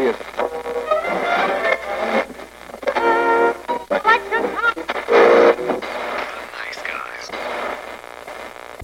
человек.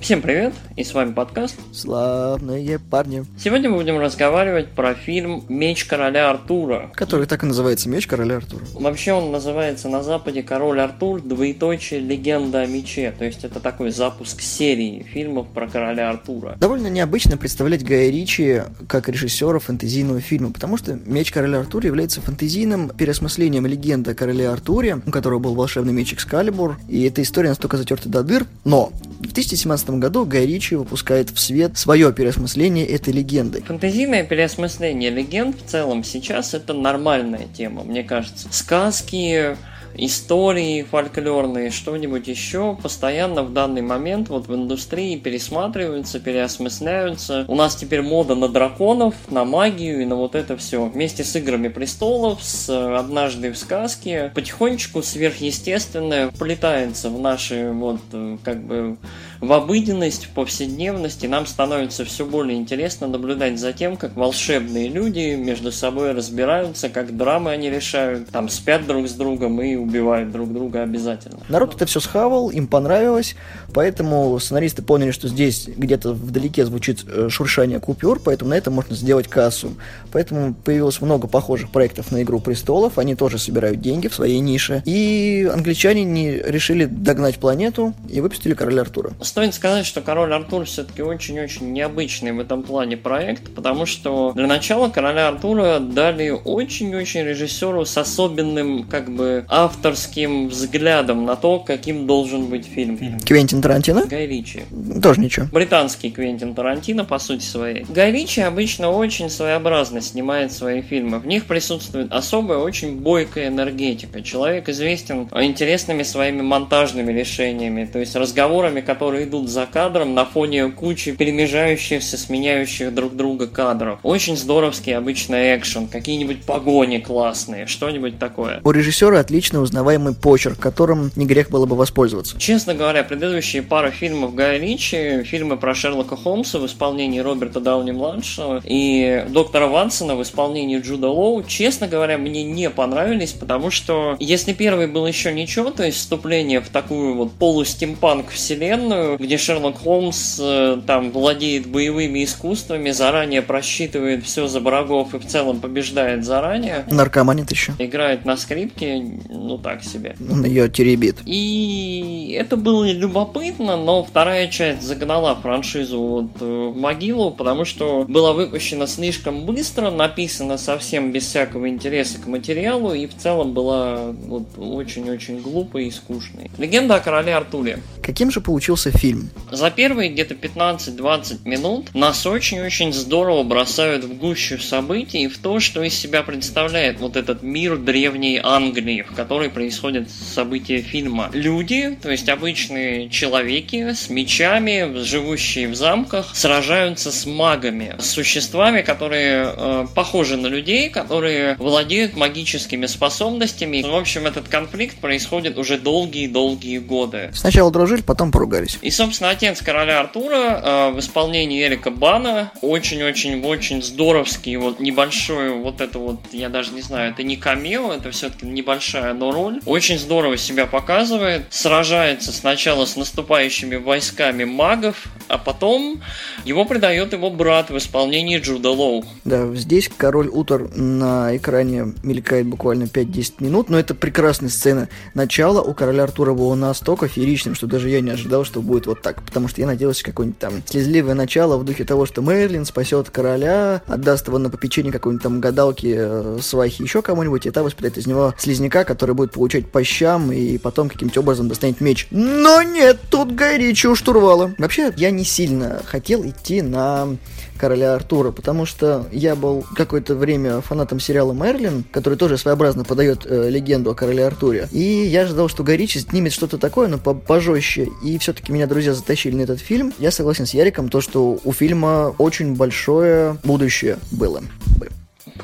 Всем привет, и с вами подкаст. Славные парни. Сегодня мы будем разговаривать про фильм «Меч короля Артура». Который так и называется «Меч короля Артура». Вообще он называется на Западе «Король Артур. Двоеточие. Легенда о мече». То есть это такой запуск серии фильмов про короля Артура. Довольно необычно представлять Гая Ричи как режиссера фэнтезийного фильма, потому что «Меч короля Артура» является фэнтезийным переосмыслением легенды о короле Артуре, у которого был волшебный меч Экскалибур, и эта история настолько затерта до дыр, но в 2017 году Гай Ричи выпускает в свет свое переосмысление этой легенды. Фантазийное переосмысление легенд в целом сейчас это нормальная тема, мне кажется. Сказки, истории фольклорные, что-нибудь еще, постоянно в данный момент вот в индустрии пересматриваются, переосмысляются. У нас теперь мода на драконов, на магию и на вот это все. Вместе с Играми Престолов, с Однажды в сказке, потихонечку сверхъестественное вплетается в наши вот как бы в обыденность, в повседневность, и нам становится все более интересно наблюдать за тем, как волшебные люди между собой разбираются, как драмы они решают, там спят друг с другом и убивают друг друга обязательно. Народ это все схавал, им понравилось, поэтому сценаристы поняли, что здесь где-то вдалеке звучит э, шуршание купюр, поэтому на этом можно сделать кассу. Поэтому появилось много похожих проектов на «Игру престолов», они тоже собирают деньги в своей нише. И англичане не решили догнать планету и выпустили «Короля Артура». Стоит сказать, что Король Артур все-таки очень-очень необычный в этом плане проект, потому что для начала Короля Артура дали очень-очень режиссеру с особенным, как бы, авторским взглядом на то, каким должен быть фильм. Квентин Тарантино? Гай Ричи. Тоже ничего. Британский Квентин Тарантино, по сути своей. Гай Ричи обычно очень своеобразно снимает свои фильмы. В них присутствует особая, очень бойкая энергетика. Человек известен интересными своими монтажными решениями, то есть разговорами, которые которые идут за кадром на фоне кучи перемежающихся, сменяющих друг друга кадров. Очень здоровский обычный экшен, какие-нибудь погони классные, что-нибудь такое. У режиссера отлично узнаваемый почерк, которым не грех было бы воспользоваться. Честно говоря, предыдущие пару фильмов Гая Ричи, фильмы про Шерлока Холмса в исполнении Роберта Дауни-младшего и доктора Вансона в исполнении Джуда Лоу, честно говоря, мне не понравились, потому что если первый был еще ничего, то есть вступление в такую вот полустимпанк вселенную, где Шерлок Холмс э, там владеет боевыми искусствами, заранее просчитывает все за врагов и в целом побеждает заранее. Наркоманит еще. Играет на скрипке, ну так себе. Он ее теребит. И это было любопытно, но вторая часть загнала франшизу вот э, в могилу, потому что была выпущена слишком быстро, написана совсем без всякого интереса к материалу и в целом была вот очень-очень глупой и скучной. Легенда о короле Артуре. Каким же получился фильм. За первые где-то 15-20 минут нас очень-очень здорово бросают в гущу событий и в то, что из себя представляет вот этот мир древней Англии, в которой происходят события фильма. Люди, то есть обычные человеки с мечами, живущие в замках, сражаются с магами, с существами, которые э, похожи на людей, которые владеют магическими способностями. В общем, этот конфликт происходит уже долгие-долгие годы. Сначала дружили, потом поругались. И, собственно, отец короля Артура э, в исполнении Эрика Бана очень-очень-очень здоровский, вот небольшой, вот это вот, я даже не знаю, это не камео, это все-таки небольшая, но роль. Очень здорово себя показывает, сражается сначала с наступающими войсками магов, а потом его предает его брат в исполнении Джуда Лоу. Да, здесь король Утор на экране мелькает буквально 5-10 минут, но это прекрасная сцена. Начало у короля Артура было настолько фееричным, что даже я не ожидал, что будет будет вот так, потому что я надеялся какое-нибудь там слезливое начало в духе того, что Мерлин спасет короля, отдаст его на попечение какой-нибудь там гадалки, э, свахи, еще кому-нибудь, и та воспитает из него слизняка, который будет получать по щам и потом каким-то образом достанет меч. Но нет, тут горячо штурвала. Вообще, я не сильно хотел идти на короля Артура, потому что я был какое-то время фанатом сериала Мерлин, который тоже своеобразно подает э, легенду о короле Артуре. И я ожидал, что Горичи снимет что-то такое, но пожестче. И все-таки меня друзья затащили на этот фильм. Я согласен с Яриком, то, что у фильма очень большое будущее было бы.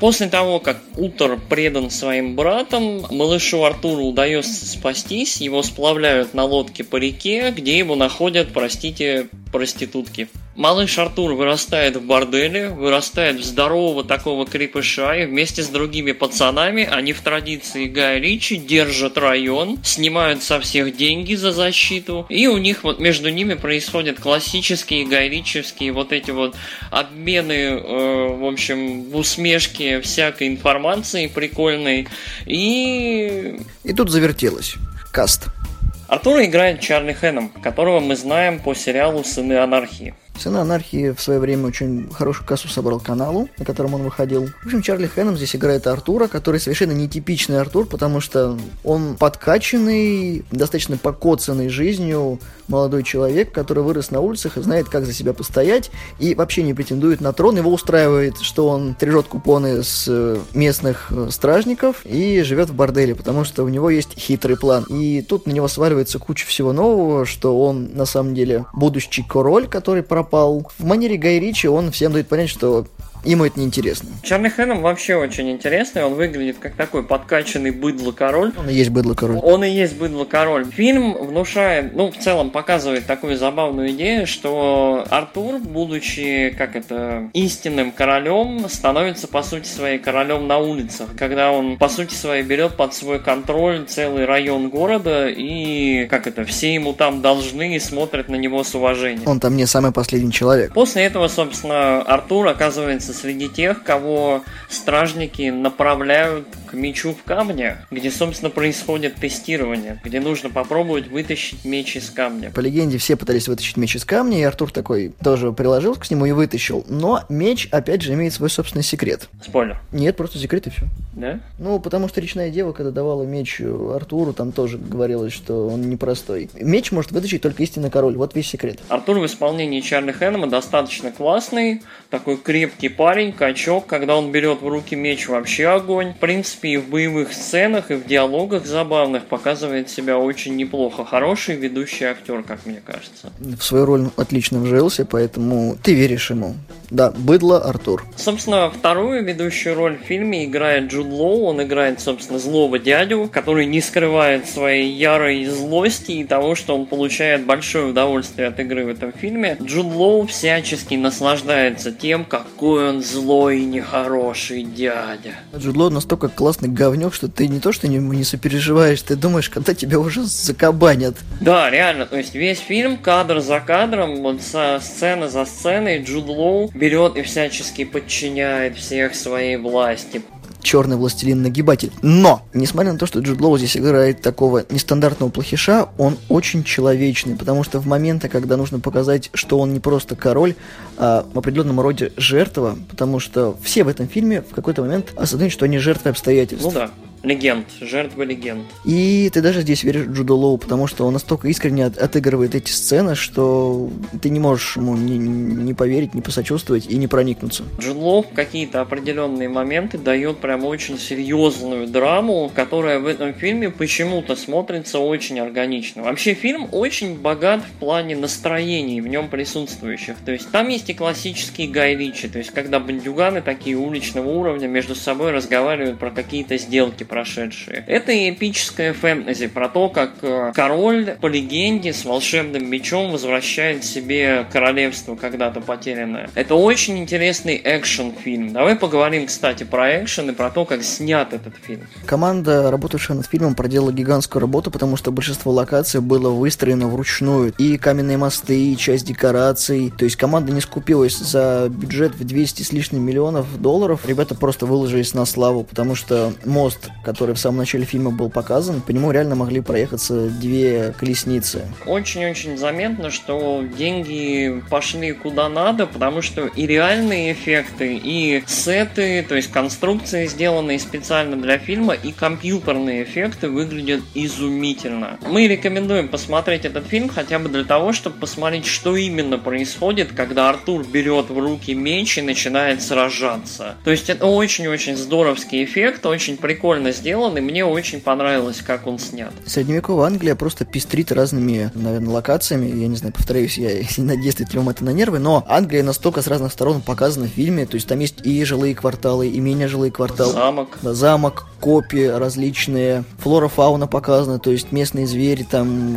После того, как Утор предан своим братам, малышу Артуру удается спастись, его сплавляют на лодке по реке, где его находят, простите, проститутки. Малыш Артур вырастает в борделе, вырастает в здорового такого крепыша, и вместе с другими пацанами они в традиции Гая Ричи держат район, снимают со всех деньги за защиту, и у них вот между ними происходят классические гайричевские вот эти вот обмены, э, в общем, в усмешке всякой информации прикольной, и... И тут завертелось. Каст. Артура играет Чарли Хэном, которого мы знаем по сериалу «Сыны анархии». Сыны анархии в свое время очень хорошую кассу собрал каналу, на котором он выходил. В общем, Чарли Хэном здесь играет Артура, который совершенно нетипичный Артур, потому что он подкачанный, достаточно покоцанный жизнью молодой человек, который вырос на улицах и знает, как за себя постоять, и вообще не претендует на трон. Его устраивает, что он трежет купоны с э, местных э, стражников и живет в борделе, потому что у него есть хитрый план. И тут на него сваливается куча всего нового, что он на самом деле будущий король, который пропал пропал. В манере Гай Ричи он всем дает понять, что Ему это неинтересно. Чарли Хэном вообще очень интересный. Он выглядит как такой подкачанный быдло-король. Он и есть быдло-король. Он и есть быдло-король. Фильм внушает, ну, в целом показывает такую забавную идею, что Артур, будучи, как это, истинным королем, становится, по сути своей, королем на улицах. Когда он, по сути своей, берет под свой контроль целый район города и, как это, все ему там должны и смотрят на него с уважением. Он там не самый последний человек. После этого, собственно, Артур оказывается среди тех, кого стражники направляют к мечу в камне, где, собственно, происходит тестирование, где нужно попробовать вытащить меч из камня. По легенде, все пытались вытащить меч из камня, и Артур такой тоже приложил к нему и вытащил. Но меч, опять же, имеет свой собственный секрет. Спойлер. Нет, просто секрет и все. Да? Ну, потому что речная дева, когда давала меч Артуру, там тоже говорилось, что он непростой. Меч может вытащить только истинный король. Вот весь секрет. Артур в исполнении Чарли Хэннема достаточно классный, такой крепкий парень, качок. Когда он берет в руки меч, вообще огонь. В принципе, и в боевых сценах, и в диалогах забавных показывает себя очень неплохо. Хороший ведущий актер, как мне кажется. В свою роль отлично вжился, поэтому ты веришь ему. Да, быдло Артур. Собственно, вторую ведущую роль в фильме играет Джуд Лоу. Он играет, собственно, злого дядю, который не скрывает своей ярой злости и того, что он получает большое удовольствие от игры в этом фильме. Джуд Лоу всячески наслаждается тем, какой он злой и нехороший дядя. Джуд Лоу настолько классный говнюк, что ты не то, что не, не сопереживаешь, ты думаешь, когда тебя уже закабанят. Да, реально, то есть весь фильм, кадр за кадром, вот со сцена за сценой, Джуд Лоу берет и всячески подчиняет всех своей власти черный властелин-нагибатель. Но, несмотря на то, что Джуд Лоу здесь играет такого нестандартного плохиша, он очень человечный, потому что в моменты, когда нужно показать, что он не просто король, а в определенном роде жертва, потому что все в этом фильме в какой-то момент осознают, что они жертвы обстоятельств. Ну да. Легенд, жертва легенд. И ты даже здесь веришь Джуду Лоу, потому что он настолько искренне от, отыгрывает эти сцены, что ты не можешь ему не, не поверить, не посочувствовать и не проникнуться. Джуд Лоу в какие-то определенные моменты дает прям очень серьезную драму, которая в этом фильме почему-то смотрится очень органично. Вообще фильм очень богат в плане настроений в нем присутствующих. То есть там есть и классические Гай Ричи, то есть когда бандюганы такие уличного уровня между собой разговаривают про какие-то сделки прошедшие. Это эпическая фэнтези про то, как э, король по легенде с волшебным мечом возвращает себе королевство когда-то потерянное. Это очень интересный экшен-фильм. Давай поговорим, кстати, про экшен и про то, как снят этот фильм. Команда, работавшая над фильмом, проделала гигантскую работу, потому что большинство локаций было выстроено вручную. И каменные мосты, и часть декораций. То есть команда не скупилась за бюджет в 200 с лишним миллионов долларов. Ребята просто выложились на славу, потому что мост который в самом начале фильма был показан, по нему реально могли проехаться две колесницы. Очень-очень заметно, что деньги пошли куда надо, потому что и реальные эффекты, и сеты, то есть конструкции, сделанные специально для фильма, и компьютерные эффекты выглядят изумительно. Мы рекомендуем посмотреть этот фильм хотя бы для того, чтобы посмотреть, что именно происходит, когда Артур берет в руки меч и начинает сражаться. То есть это очень-очень здоровский эффект, очень прикольно сделан, и мне очень понравилось, как он снят. Средневековая Англия просто пестрит разными, наверное, локациями. Я не знаю, повторюсь, я не действует ли вам это на нервы, но Англия настолько с разных сторон показана в фильме. То есть там есть и жилые кварталы, и менее жилые кварталы. Замок. Да, замок, копии различные. Флора, фауна показана, то есть местные звери там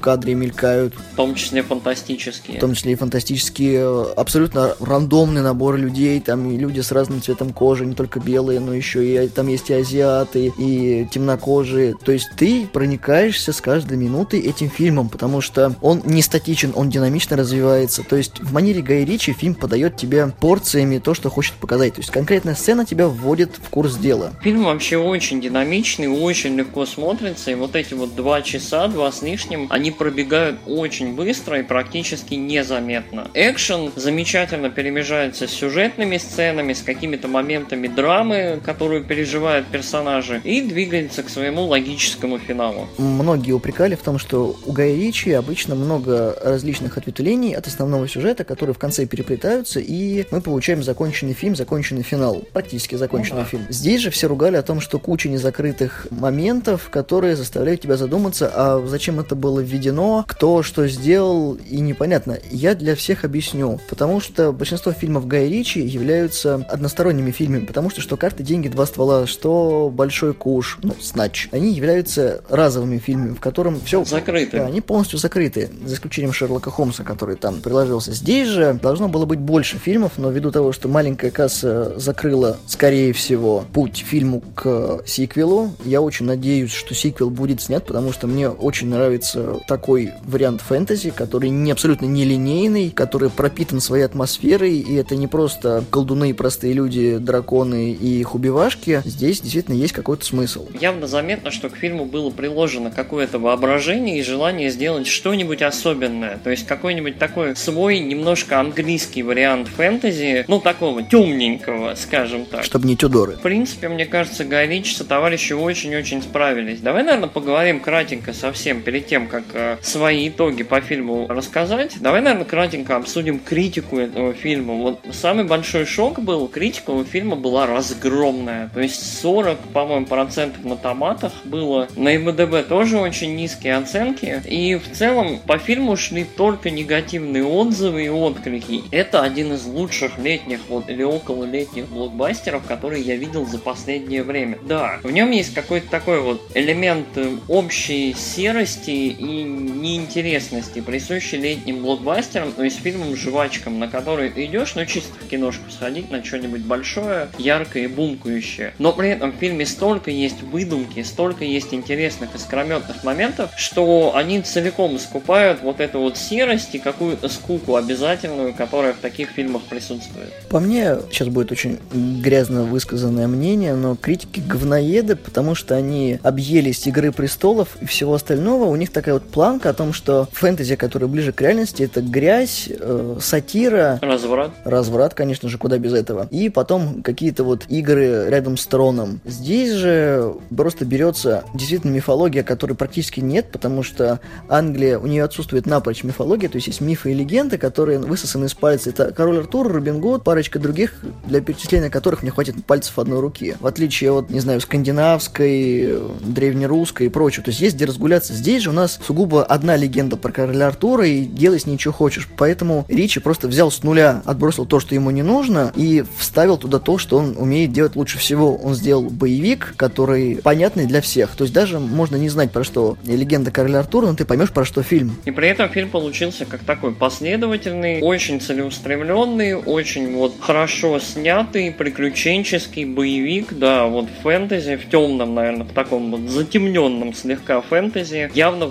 кадре мелькают. В том числе фантастические. В том числе и фантастические, абсолютно рандомный набор людей, там и люди с разным цветом кожи, не только белые, но еще и там есть и азиаты, и темнокожие. То есть ты проникаешься с каждой минутой этим фильмом, потому что он не статичен, он динамично развивается. То есть в манере Гай Ричи фильм подает тебе порциями то, что хочет показать. То есть конкретная сцена тебя вводит в курс дела. Фильм вообще очень динамичный, очень легко смотрится, и вот эти вот два часа, два с лишним, они пробегают очень быстро и практически незаметно. Экшен замечательно перемежается с сюжетными сценами, с какими-то моментами драмы, которую переживают персонажи, и двигается к своему логическому финалу. Многие упрекали в том, что у Гая Ричи обычно много различных ответвлений от основного сюжета, которые в конце переплетаются, и мы получаем законченный фильм, законченный финал, практически законченный ну, фильм. Здесь же все ругали о том, что куча незакрытых моментов, которые заставляют тебя задуматься, а зачем это было введено, кто что сделал, и непонятно. Я для всех объясню, потому что большинство фильмов Гая Ричи являются односторонними фильмами, потому что что карты, деньги, два ствола, что большой куш, ну, снач, они являются разовыми фильмами, в котором все... Закрыты. Да, они полностью закрыты, за исключением Шерлока Холмса, который там приложился. Здесь же должно было быть больше фильмов, но ввиду того, что маленькая касса закрыла, скорее всего, путь фильму к сиквелу, я очень надеюсь, что сиквел будет снят, потому что мне очень нравится такой вариант фэнтези, который не абсолютно нелинейный, который пропитан своей атмосферой, и это не просто колдуны и простые люди, драконы и их убивашки. Здесь действительно есть какой-то смысл. Явно заметно, что к фильму было приложено какое-то воображение и желание сделать что-нибудь особенное. То есть какой-нибудь такой свой, немножко английский вариант фэнтези, ну такого темненького, скажем так. Чтобы не Тюдоры. В принципе, мне кажется, Гай со товарищи очень-очень справились. Давай, наверное, поговорим кратенько совсем перед тем, как э, свои итоги по фильму рассказать. Давай, наверное, кратенько обсудим критику этого фильма. Вот самый большой шок был, критика у фильма была разгромная. То есть 40, по-моему, процентов на томатах было. На МДБ тоже очень низкие оценки. И в целом по фильму шли только негативные отзывы и отклики. Это один из лучших летних вот, или около летних блокбастеров, которые я видел за последнее время. Да, в нем есть какой-то такой вот элемент э, общей серости и неинтересности, присущий летним блокбастерам, то есть фильмам-жвачкам, на которые ты идешь, ну чисто в киношку сходить на что-нибудь большое, яркое и бумкающее. Но при этом в фильме столько есть выдумки, столько есть интересных искрометных моментов, что они целиком скупают вот эту вот серость и какую-то скуку обязательную, которая в таких фильмах присутствует. По мне, сейчас будет очень грязно высказанное мнение, но критики говноеды, потому что они объелись Игры Престолов и всего остального. У них такая вот планка о том, что фэнтези, которая ближе к реальности, это грязь, э, сатира. Разврат. Разврат, конечно же, куда без этого. И потом какие-то вот игры рядом с троном. Здесь же просто берется действительно мифология, которой практически нет, потому что Англия, у нее отсутствует напрочь мифология, то есть есть мифы и легенды, которые высосаны из пальца. Это король Артур, Робин Гуд, парочка других, для перечисления которых мне хватит пальцев одной руки. В отличие от, не знаю, скандинавской, древнерусской и прочего. То есть есть где разгуляться. Здесь же у нас сугубо одна легенда про короля Артура, и делай с ней что хочешь. Поэтому Ричи просто взял с нуля, отбросил то, что ему не нужно, и вставил туда то, что он умеет делать лучше всего. Он сделал боевик, который понятный для всех. То есть даже можно не знать, про что легенда короля Артура, но ты поймешь, про что фильм. И при этом фильм получился как такой последовательный, очень целеустремленный, очень вот хорошо снятый, приключенческий боевик, да, вот фэнтези, в темном, наверное, в таком вот затемненном слегка фэнтези, явно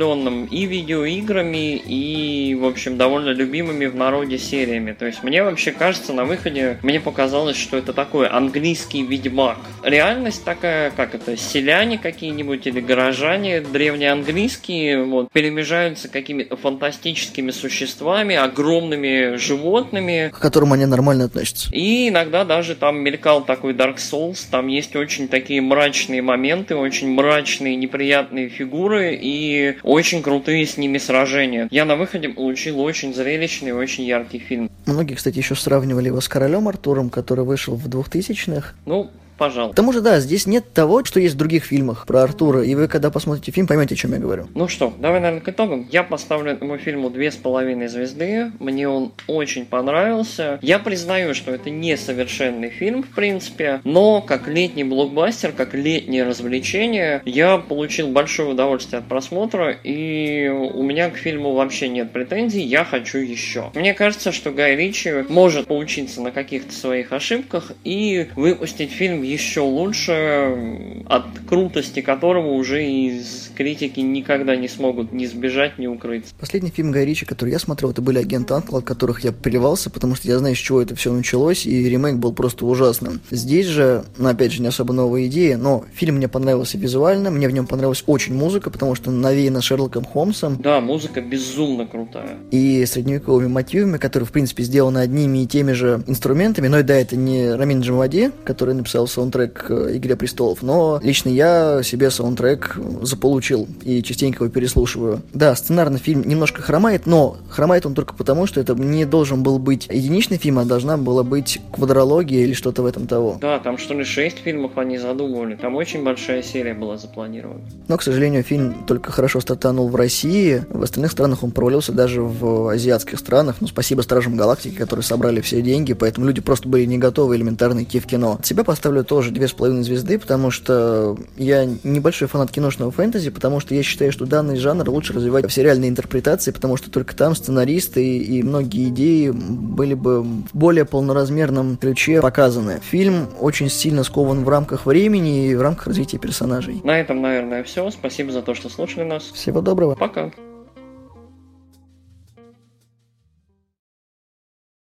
вдохновленном и видеоиграми, и, в общем, довольно любимыми в народе сериями. То есть мне вообще кажется, на выходе мне показалось, что это такой английский ведьмак. Реальность такая, как это, селяне какие-нибудь или горожане древнеанглийские, вот, перемежаются какими-то фантастическими существами, огромными животными. К которым они нормально относятся. И иногда даже там мелькал такой Dark Souls, там есть очень такие мрачные моменты, очень мрачные, неприятные фигуры и очень крутые с ними сражения. Я на выходе получил очень зрелищный, очень яркий фильм. Многие, кстати, еще сравнивали его с Королем Артуром, который вышел в 2000-х. Ну, пожалуйста. К тому же, да, здесь нет того, что есть в других фильмах про Артура, и вы, когда посмотрите фильм, поймете, о чем я говорю. Ну что, давай, наверное, к итогам. Я поставлю этому фильму две с половиной звезды. Мне он очень понравился. Я признаю, что это не совершенный фильм, в принципе, но как летний блокбастер, как летнее развлечение, я получил большое удовольствие от просмотра, и у меня к фильму вообще нет претензий, я хочу еще. Мне кажется, что Гай Ричи может поучиться на каких-то своих ошибках и выпустить фильм еще лучше, от крутости которого уже из критики никогда не смогут ни сбежать, ни укрыться. Последний фильм Гай Ричи, который я смотрел, это были «Агент Анкл», от которых я плевался, потому что я знаю, с чего это все началось, и ремейк был просто ужасным. Здесь же, ну, опять же, не особо новая идея, но фильм мне понравился визуально, мне в нем понравилась очень музыка, потому что навеяна Шерлоком Холмсом. Да, музыка безумно крутая. И средневековыми мотивами, которые, в принципе, сделаны одними и теми же инструментами, но и да, это не Рамин Джамади, который написал саундтрек «Игре престолов», но лично я себе саундтрек заполучил и частенько его переслушиваю. Да, сценарный фильм немножко хромает, но хромает он только потому, что это не должен был быть единичный фильм, а должна была быть квадрология или что-то в этом того. Да, там что ли шесть фильмов они задумывали, там очень большая серия была запланирована. Но, к сожалению, фильм только хорошо стартанул в России, в остальных странах он провалился даже в азиатских странах. Ну, спасибо Стражам Галактики, которые собрали все деньги, поэтому люди просто были не готовы элементарно идти в кино. От себя поставлю тоже две с половиной звезды, потому что я небольшой фанат киношного фэнтези, потому что я считаю, что данный жанр лучше развивать в сериальной интерпретации, потому что только там сценаристы и многие идеи были бы в более полноразмерном ключе показаны. Фильм очень сильно скован в рамках времени и в рамках развития персонажей. На этом, наверное, все. Спасибо за то, что слушали нас. Всего доброго. Пока.